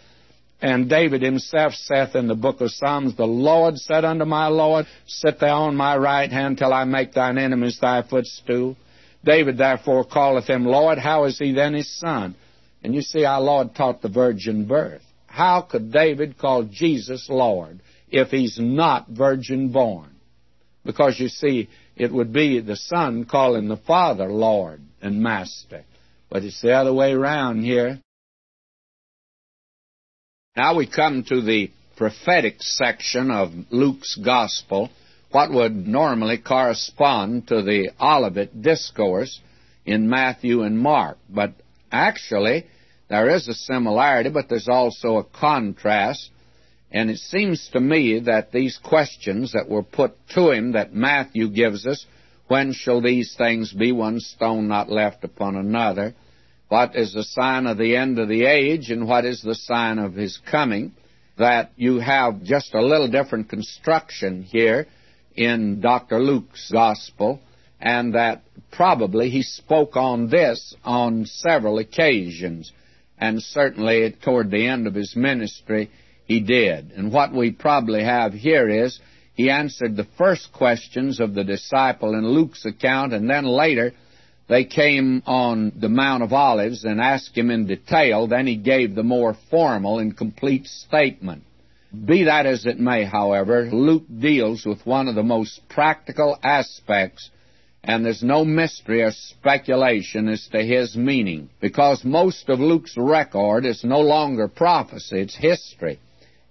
And David himself saith in the book of Psalms, The Lord said unto my Lord, Sit thou on my right hand till I make thine enemies thy footstool. David therefore calleth him Lord. How is he then his son? And you see, our Lord taught the virgin birth. How could David call Jesus Lord if he's not virgin born? Because you see, it would be the Son calling the Father Lord and Master. But it's the other way around here. Now we come to the prophetic section of Luke's Gospel, what would normally correspond to the Olivet Discourse in Matthew and Mark. But actually, there is a similarity, but there's also a contrast. And it seems to me that these questions that were put to him that Matthew gives us, when shall these things be, one stone not left upon another? What is the sign of the end of the age, and what is the sign of his coming? That you have just a little different construction here in Dr. Luke's Gospel, and that probably he spoke on this on several occasions, and certainly toward the end of his ministry he did. And what we probably have here is he answered the first questions of the disciple in Luke's account, and then later they came on the Mount of Olives and asked him in detail. Then he gave the more formal and complete statement. Be that as it may, however, Luke deals with one of the most practical aspects, and there's no mystery or speculation as to his meaning, because most of Luke's record is no longer prophecy, it's history.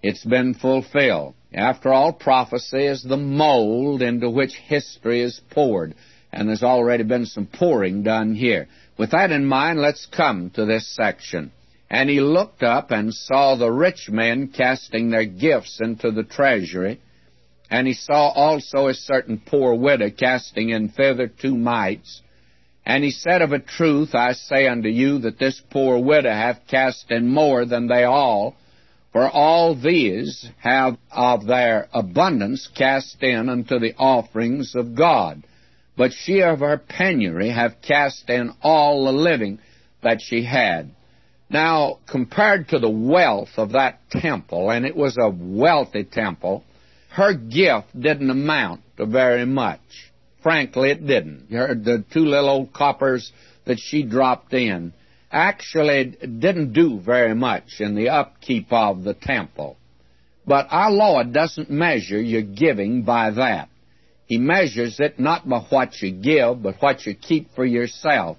It's been fulfilled. After all, prophecy is the mold into which history is poured, and there's already been some pouring done here. With that in mind, let's come to this section. And he looked up and saw the rich men casting their gifts into the treasury. And he saw also a certain poor widow casting in thither two mites. And he said, Of a truth I say unto you that this poor widow hath cast in more than they all, for all these have of their abundance cast in unto the offerings of God. But she of her penury hath cast in all the living that she had. Now, compared to the wealth of that temple, and it was a wealthy temple, her gift didn't amount to very much. Frankly, it didn't. Her, the two little old coppers that she dropped in actually didn't do very much in the upkeep of the temple. But our Lord doesn't measure your giving by that. He measures it not by what you give, but what you keep for yourself.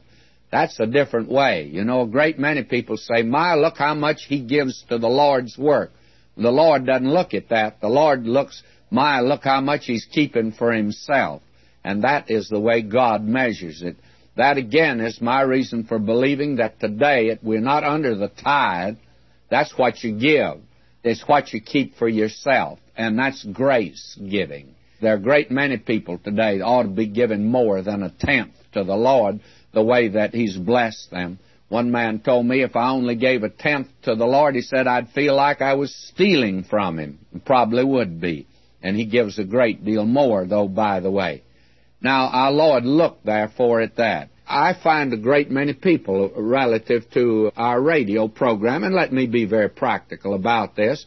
That's a different way. You know, a great many people say, My, look how much he gives to the Lord's work. The Lord doesn't look at that. The Lord looks, My, look how much he's keeping for himself. And that is the way God measures it. That again is my reason for believing that today we're not under the tithe. That's what you give. It's what you keep for yourself. And that's grace giving. There are a great many people today that ought to be giving more than a tenth to the Lord the way that He's blessed them. One man told me if I only gave a tenth to the Lord, he said I'd feel like I was stealing from Him. Probably would be. And He gives a great deal more, though, by the way. Now, our Lord looked therefore at that. I find a great many people relative to our radio program, and let me be very practical about this.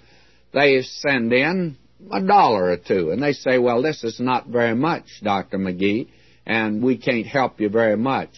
They send in a dollar or two, and they say, well, this is not very much, Dr. McGee, and we can't help you very much.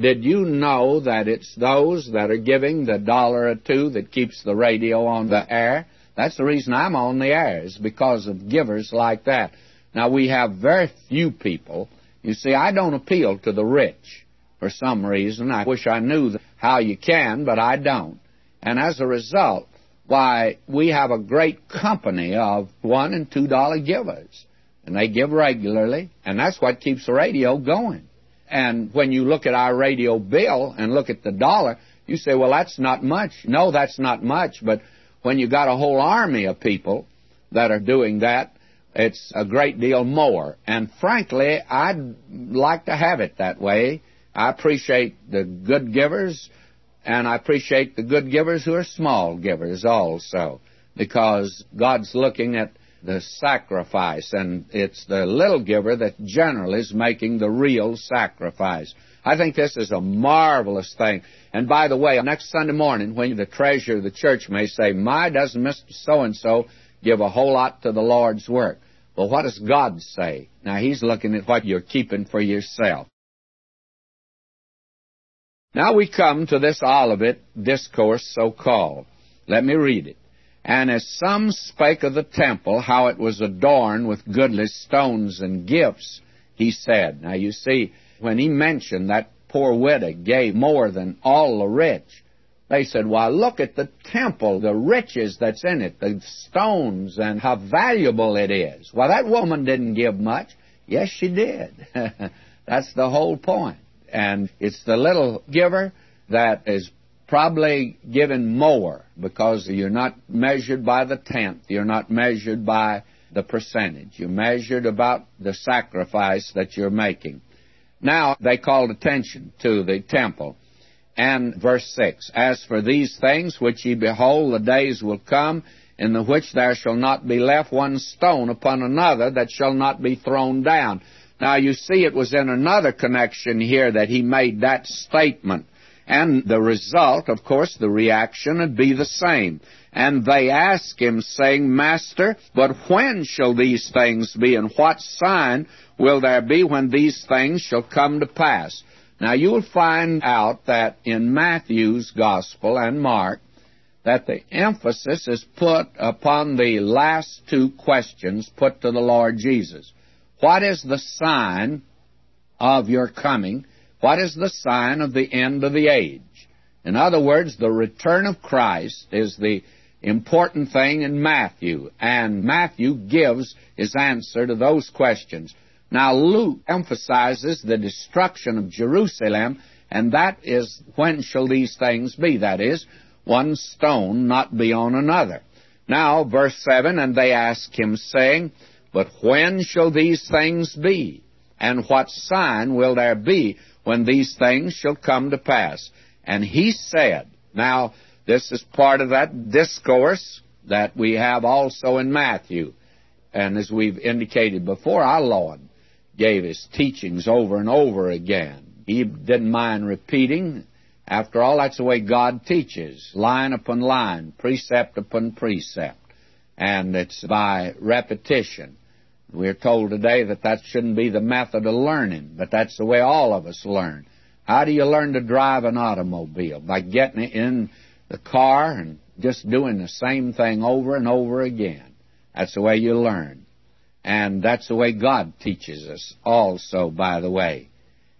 Did you know that it's those that are giving the dollar or two that keeps the radio on the air? That's the reason I'm on the air, is because of givers like that. Now, we have very few people. You see, I don't appeal to the rich for some reason. I wish I knew how you can, but I don't. And as a result, why, we have a great company of one and two dollar givers. And they give regularly, and that's what keeps the radio going. And when you look at our radio bill and look at the dollar, you say, well, that's not much. No, that's not much, but when you got a whole army of people that are doing that, it's a great deal more. And frankly, I'd like to have it that way. I appreciate the good givers and I appreciate the good givers who are small givers also, because God's looking at the sacrifice, and it's the little giver that generally is making the real sacrifice. I think this is a marvelous thing. And by the way, next Sunday morning, when the treasurer of the church may say, My, doesn't Mr. So and so give a whole lot to the Lord's work? Well, what does God say? Now, He's looking at what you're keeping for yourself. Now we come to this Olivet discourse so called. Let me read it. And as some spake of the temple, how it was adorned with goodly stones and gifts, he said. Now you see, when he mentioned that poor widow gave more than all the rich, they said, Well, look at the temple, the riches that's in it, the stones, and how valuable it is. Well, that woman didn't give much. Yes, she did. (laughs) that's the whole point. And it's the little giver that is probably given more because you're not measured by the tenth. You're not measured by the percentage. You're measured about the sacrifice that you're making. Now, they called attention to the temple. And verse 6 As for these things which ye behold, the days will come in the which there shall not be left one stone upon another that shall not be thrown down. Now you see it was in another connection here that he made that statement. And the result, of course, the reaction would be the same. And they ask him, saying, Master, but when shall these things be, and what sign will there be when these things shall come to pass? Now you'll find out that in Matthew's Gospel and Mark, that the emphasis is put upon the last two questions put to the Lord Jesus. What is the sign of your coming? What is the sign of the end of the age? In other words, the return of Christ is the important thing in Matthew, and Matthew gives his answer to those questions. Now, Luke emphasizes the destruction of Jerusalem, and that is when shall these things be? That is, one stone not be on another. Now, verse 7 And they ask him, saying, but when shall these things be? And what sign will there be when these things shall come to pass? And he said, now, this is part of that discourse that we have also in Matthew. And as we've indicated before, our Lord gave his teachings over and over again. He didn't mind repeating. After all, that's the way God teaches, line upon line, precept upon precept. And it's by repetition. We're told today that that shouldn't be the method of learning, but that's the way all of us learn. How do you learn to drive an automobile? By getting in the car and just doing the same thing over and over again. That's the way you learn. And that's the way God teaches us also, by the way.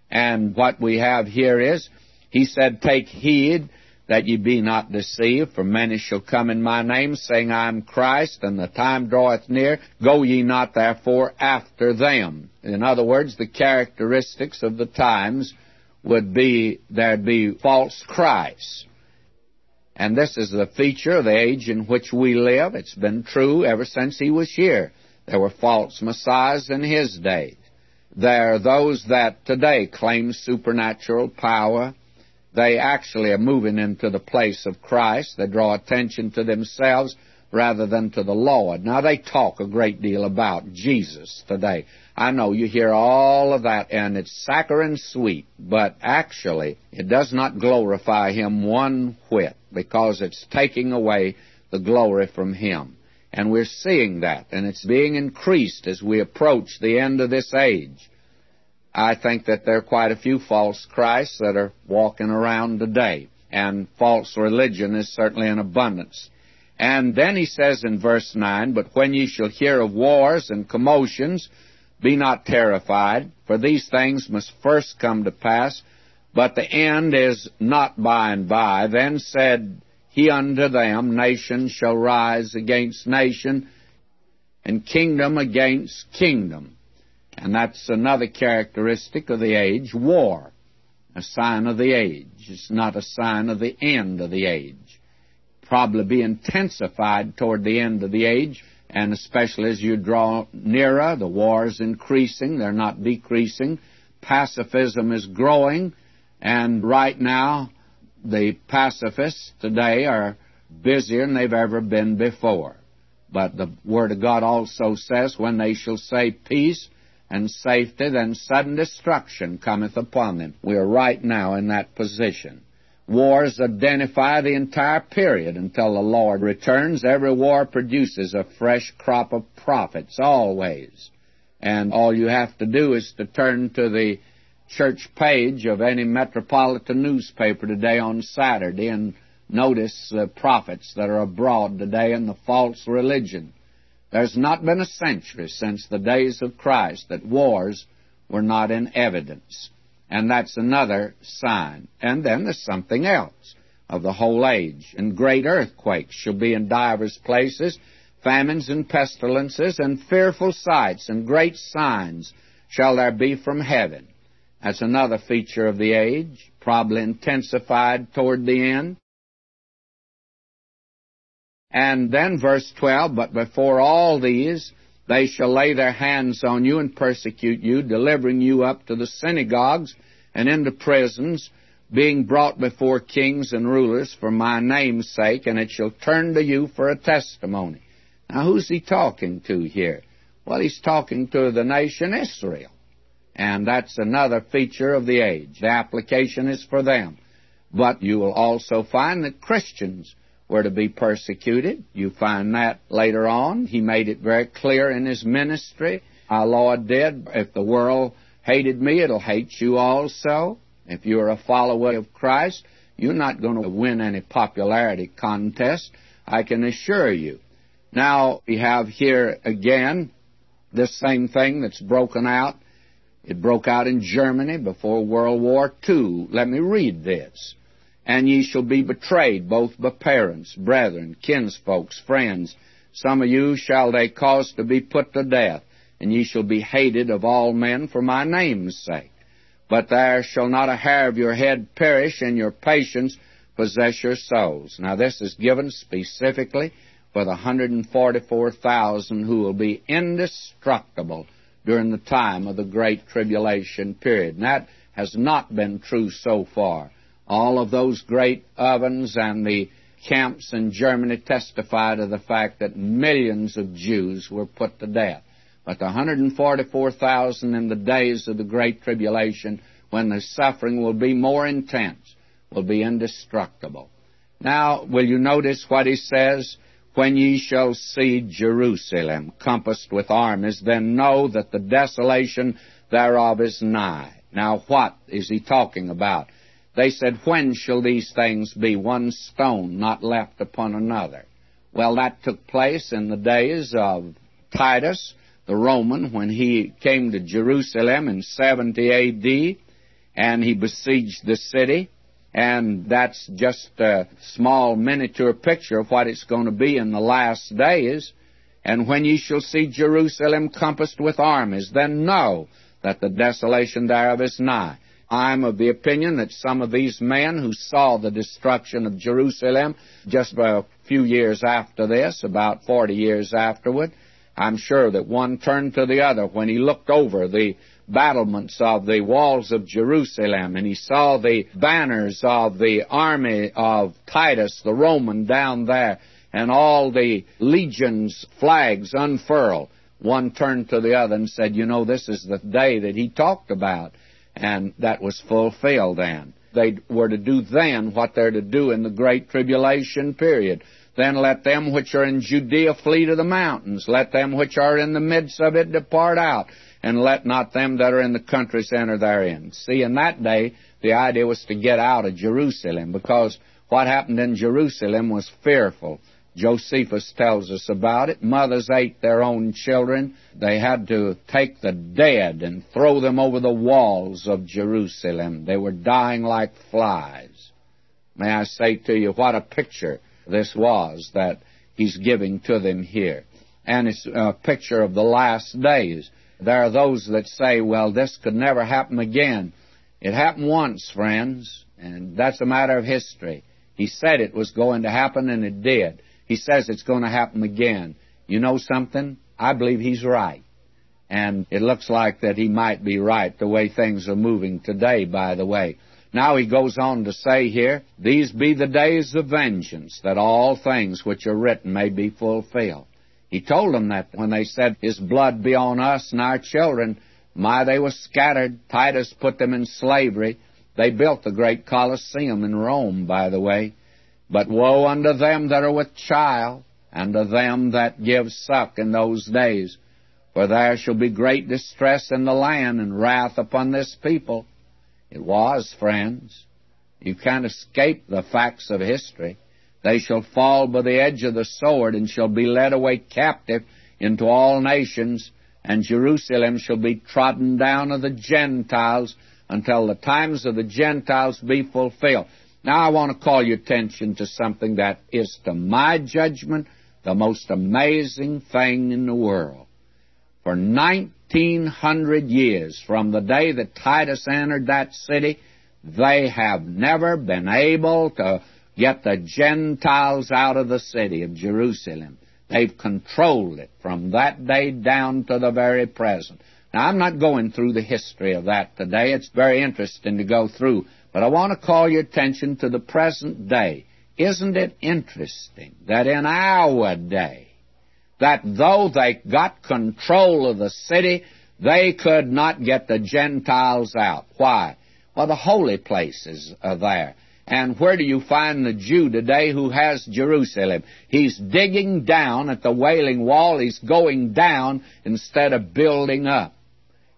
And what we have here is, He said, Take heed that ye be not deceived, for many shall come in my name, saying, I am Christ, and the time draweth near. Go ye not therefore after them. In other words, the characteristics of the times would be there'd be false Christs. And this is the feature of the age in which we live. It's been true ever since he was here. There were false messiahs in his day. There are those that today claim supernatural power. They actually are moving into the place of Christ. They draw attention to themselves rather than to the Lord. Now, they talk a great deal about Jesus today. I know you hear all of that, and it's saccharine sweet, but actually, it does not glorify Him one whit because it's taking away the glory from Him. And we're seeing that, and it's being increased as we approach the end of this age. I think that there are quite a few false Christs that are walking around today, and false religion is certainly in abundance. And then he says in verse 9, But when ye shall hear of wars and commotions, be not terrified, for these things must first come to pass, but the end is not by and by. Then said he unto them, Nation shall rise against nation, and kingdom against kingdom. And that's another characteristic of the age, war. A sign of the age. It's not a sign of the end of the age probably be intensified toward the end of the age, and especially as you draw nearer, the wars increasing, they're not decreasing. Pacifism is growing, and right now, the pacifists today are busier than they've ever been before. But the Word of God also says, when they shall say peace and safety, then sudden destruction cometh upon them. We are right now in that position. Wars identify the entire period until the Lord returns. Every war produces a fresh crop of prophets, always. And all you have to do is to turn to the church page of any metropolitan newspaper today on Saturday and notice the prophets that are abroad today in the false religion. There's not been a century since the days of Christ that wars were not in evidence. And that's another sign. And then there's something else of the whole age. And great earthquakes shall be in divers places, famines and pestilences, and fearful sights, and great signs shall there be from heaven. That's another feature of the age, probably intensified toward the end. And then verse 12, but before all these, they shall lay their hands on you and persecute you, delivering you up to the synagogues and into prisons, being brought before kings and rulers for my name's sake, and it shall turn to you for a testimony. Now, who's he talking to here? Well, he's talking to the nation Israel. And that's another feature of the age. The application is for them. But you will also find that Christians were to be persecuted. You find that later on. He made it very clear in his ministry. Our Lord did. If the world hated me, it'll hate you also. If you're a follower of Christ, you're not going to win any popularity contest, I can assure you. Now, we have here again this same thing that's broken out. It broke out in Germany before World War II. Let me read this and ye shall be betrayed both by parents, brethren, kinsfolks, friends. Some of you shall they cause to be put to death, and ye shall be hated of all men for my name's sake. But there shall not a hair of your head perish, and your patience possess your souls. Now this is given specifically for the 144,000 who will be indestructible during the time of the Great Tribulation period. And that has not been true so far. All of those great ovens and the camps in Germany testify to the fact that millions of Jews were put to death. But the 144,000 in the days of the Great Tribulation, when the suffering will be more intense, will be indestructible. Now, will you notice what he says? When ye shall see Jerusalem compassed with armies, then know that the desolation thereof is nigh. Now, what is he talking about? They said, When shall these things be? One stone not left upon another. Well, that took place in the days of Titus, the Roman, when he came to Jerusalem in 70 A.D., and he besieged the city. And that's just a small miniature picture of what it's going to be in the last days. And when ye shall see Jerusalem compassed with armies, then know that the desolation thereof is nigh. I'm of the opinion that some of these men who saw the destruction of Jerusalem just a few years after this, about 40 years afterward, I'm sure that one turned to the other when he looked over the battlements of the walls of Jerusalem and he saw the banners of the army of Titus the Roman down there and all the legions' flags unfurled. One turned to the other and said, You know, this is the day that he talked about. And that was fulfilled then. They were to do then what they're to do in the Great Tribulation period. Then let them which are in Judea flee to the mountains. Let them which are in the midst of it depart out. And let not them that are in the countries enter therein. See, in that day, the idea was to get out of Jerusalem because what happened in Jerusalem was fearful. Josephus tells us about it. Mothers ate their own children. They had to take the dead and throw them over the walls of Jerusalem. They were dying like flies. May I say to you, what a picture this was that he's giving to them here. And it's a picture of the last days. There are those that say, well, this could never happen again. It happened once, friends, and that's a matter of history. He said it was going to happen, and it did. He says it's going to happen again. You know something? I believe he's right. And it looks like that he might be right the way things are moving today, by the way. Now he goes on to say here, These be the days of vengeance, that all things which are written may be fulfilled. He told them that when they said, His blood be on us and our children. My, they were scattered. Titus put them in slavery. They built the great Colosseum in Rome, by the way. But woe unto them that are with child, and to them that give suck in those days. For there shall be great distress in the land, and wrath upon this people. It was, friends. You can't escape the facts of history. They shall fall by the edge of the sword, and shall be led away captive into all nations, and Jerusalem shall be trodden down of the Gentiles until the times of the Gentiles be fulfilled. Now I want to call your attention to something that is, to my judgment, the most amazing thing in the world. For 1900 years, from the day that Titus entered that city, they have never been able to get the Gentiles out of the city of Jerusalem. They've controlled it from that day down to the very present. Now, I'm not going through the history of that today. It's very interesting to go through but I want to call your attention to the present day. Isn't it interesting that in our day, that though they got control of the city, they could not get the Gentiles out. Why? Well, the holy places are there. And where do you find the Jew today who has Jerusalem? He's digging down at the Wailing Wall. He's going down instead of building up.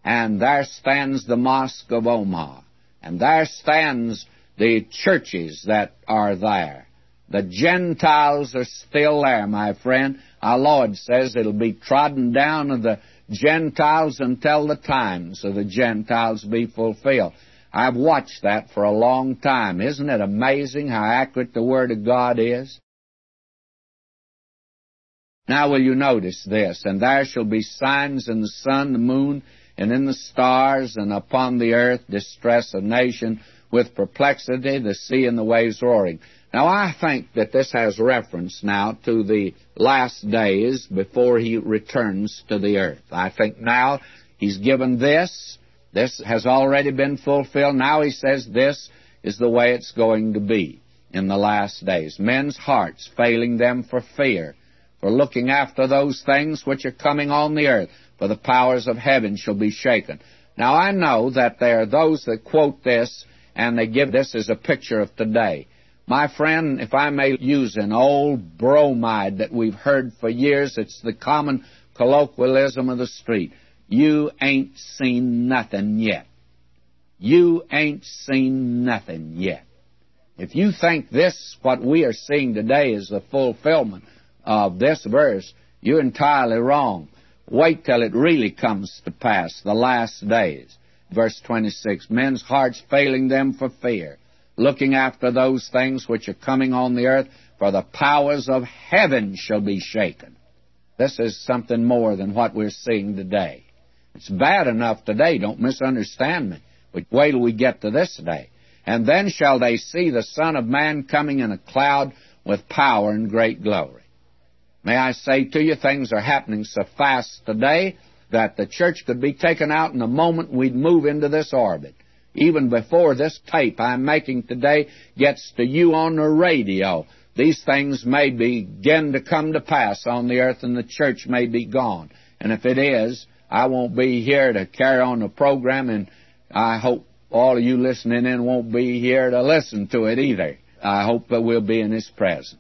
And there stands the Mosque of Omar. And there stands the churches that are there. The Gentiles are still there, my friend. Our Lord says it'll be trodden down of the Gentiles until the times of the Gentiles be fulfilled. I've watched that for a long time. Isn't it amazing how accurate the Word of God is? Now will you notice this? And there shall be signs in the sun, the moon, and in the stars, and upon the earth distress of nation with perplexity, the sea and the waves roaring. Now, I think that this has reference now to the last days before he returns to the earth. I think now he's given this. This has already been fulfilled. Now he says this is the way it's going to be in the last days. Men's hearts failing them for fear, for looking after those things which are coming on the earth for the powers of heaven shall be shaken. Now I know that there are those that quote this and they give this as a picture of today. My friend, if I may use an old bromide that we've heard for years, it's the common colloquialism of the street. You ain't seen nothing yet. You ain't seen nothing yet. If you think this, what we are seeing today, is the fulfillment of this verse, you're entirely wrong. Wait till it really comes to pass, the last days. Verse 26 Men's hearts failing them for fear, looking after those things which are coming on the earth, for the powers of heaven shall be shaken. This is something more than what we're seeing today. It's bad enough today, don't misunderstand me. But wait till we get to this day. And then shall they see the Son of Man coming in a cloud with power and great glory. May I say to you, things are happening so fast today that the church could be taken out in a moment we'd move into this orbit. Even before this tape I'm making today gets to you on the radio, these things may begin to come to pass on the earth and the church may be gone. And if it is, I won't be here to carry on the program, and I hope all of you listening in won't be here to listen to it either. I hope that we'll be in His presence.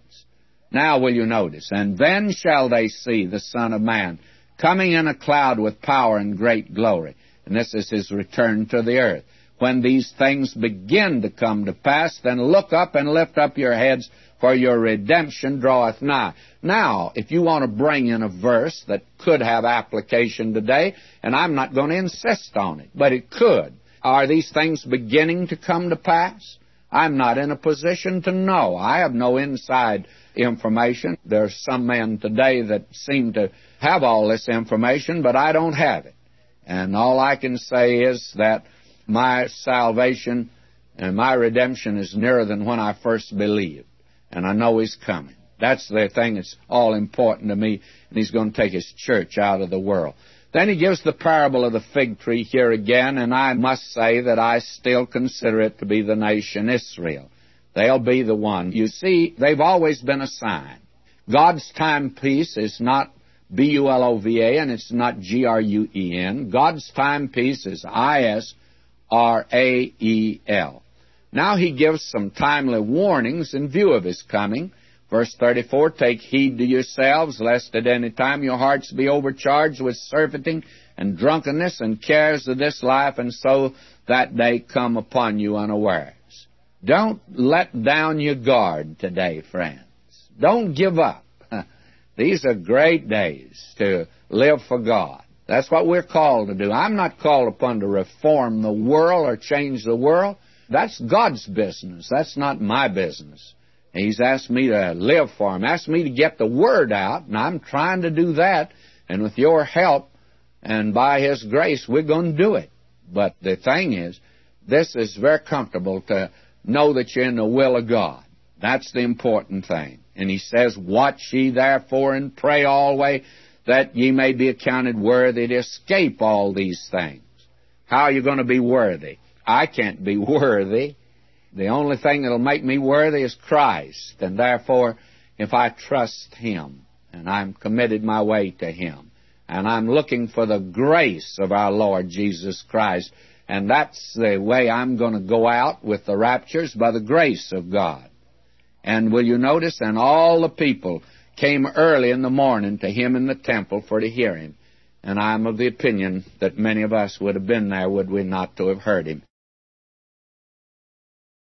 Now will you notice, and then shall they see the Son of Man coming in a cloud with power and great glory. And this is His return to the earth. When these things begin to come to pass, then look up and lift up your heads, for your redemption draweth nigh. Now, if you want to bring in a verse that could have application today, and I'm not going to insist on it, but it could, are these things beginning to come to pass? I'm not in a position to know. I have no inside information. There's some men today that seem to have all this information, but I don't have it. And all I can say is that my salvation and my redemption is nearer than when I first believed. And I know He's coming. That's the thing that's all important to me, and He's going to take His church out of the world. Then he gives the parable of the fig tree here again, and I must say that I still consider it to be the nation Israel. They'll be the one. You see, they've always been a sign. God's timepiece is not B-U-L-O-V-A, and it's not G-R-U-E-N. God's timepiece is I-S R A E L. Now he gives some timely warnings in view of his coming. Verse 34 Take heed to yourselves, lest at any time your hearts be overcharged with surfeiting and drunkenness and cares of this life, and so that day come upon you unawares. Don't let down your guard today, friends. Don't give up. (laughs) These are great days to live for God. That's what we're called to do. I'm not called upon to reform the world or change the world. That's God's business. That's not my business. He's asked me to live for Him, asked me to get the Word out, and I'm trying to do that. And with your help and by His grace, we're going to do it. But the thing is, this is very comfortable to know that you're in the will of God. That's the important thing. And He says, Watch ye therefore and pray always that ye may be accounted worthy to escape all these things. How are you going to be worthy? I can't be (laughs) worthy. The only thing that'll make me worthy is Christ, and therefore, if I trust Him, and I'm committed my way to Him, and I'm looking for the grace of our Lord Jesus Christ, and that's the way I'm going to go out with the raptures by the grace of God. And will you notice? And all the people came early in the morning to him in the temple for to hear him. And I'm of the opinion that many of us would have been there, would we not, to have heard him.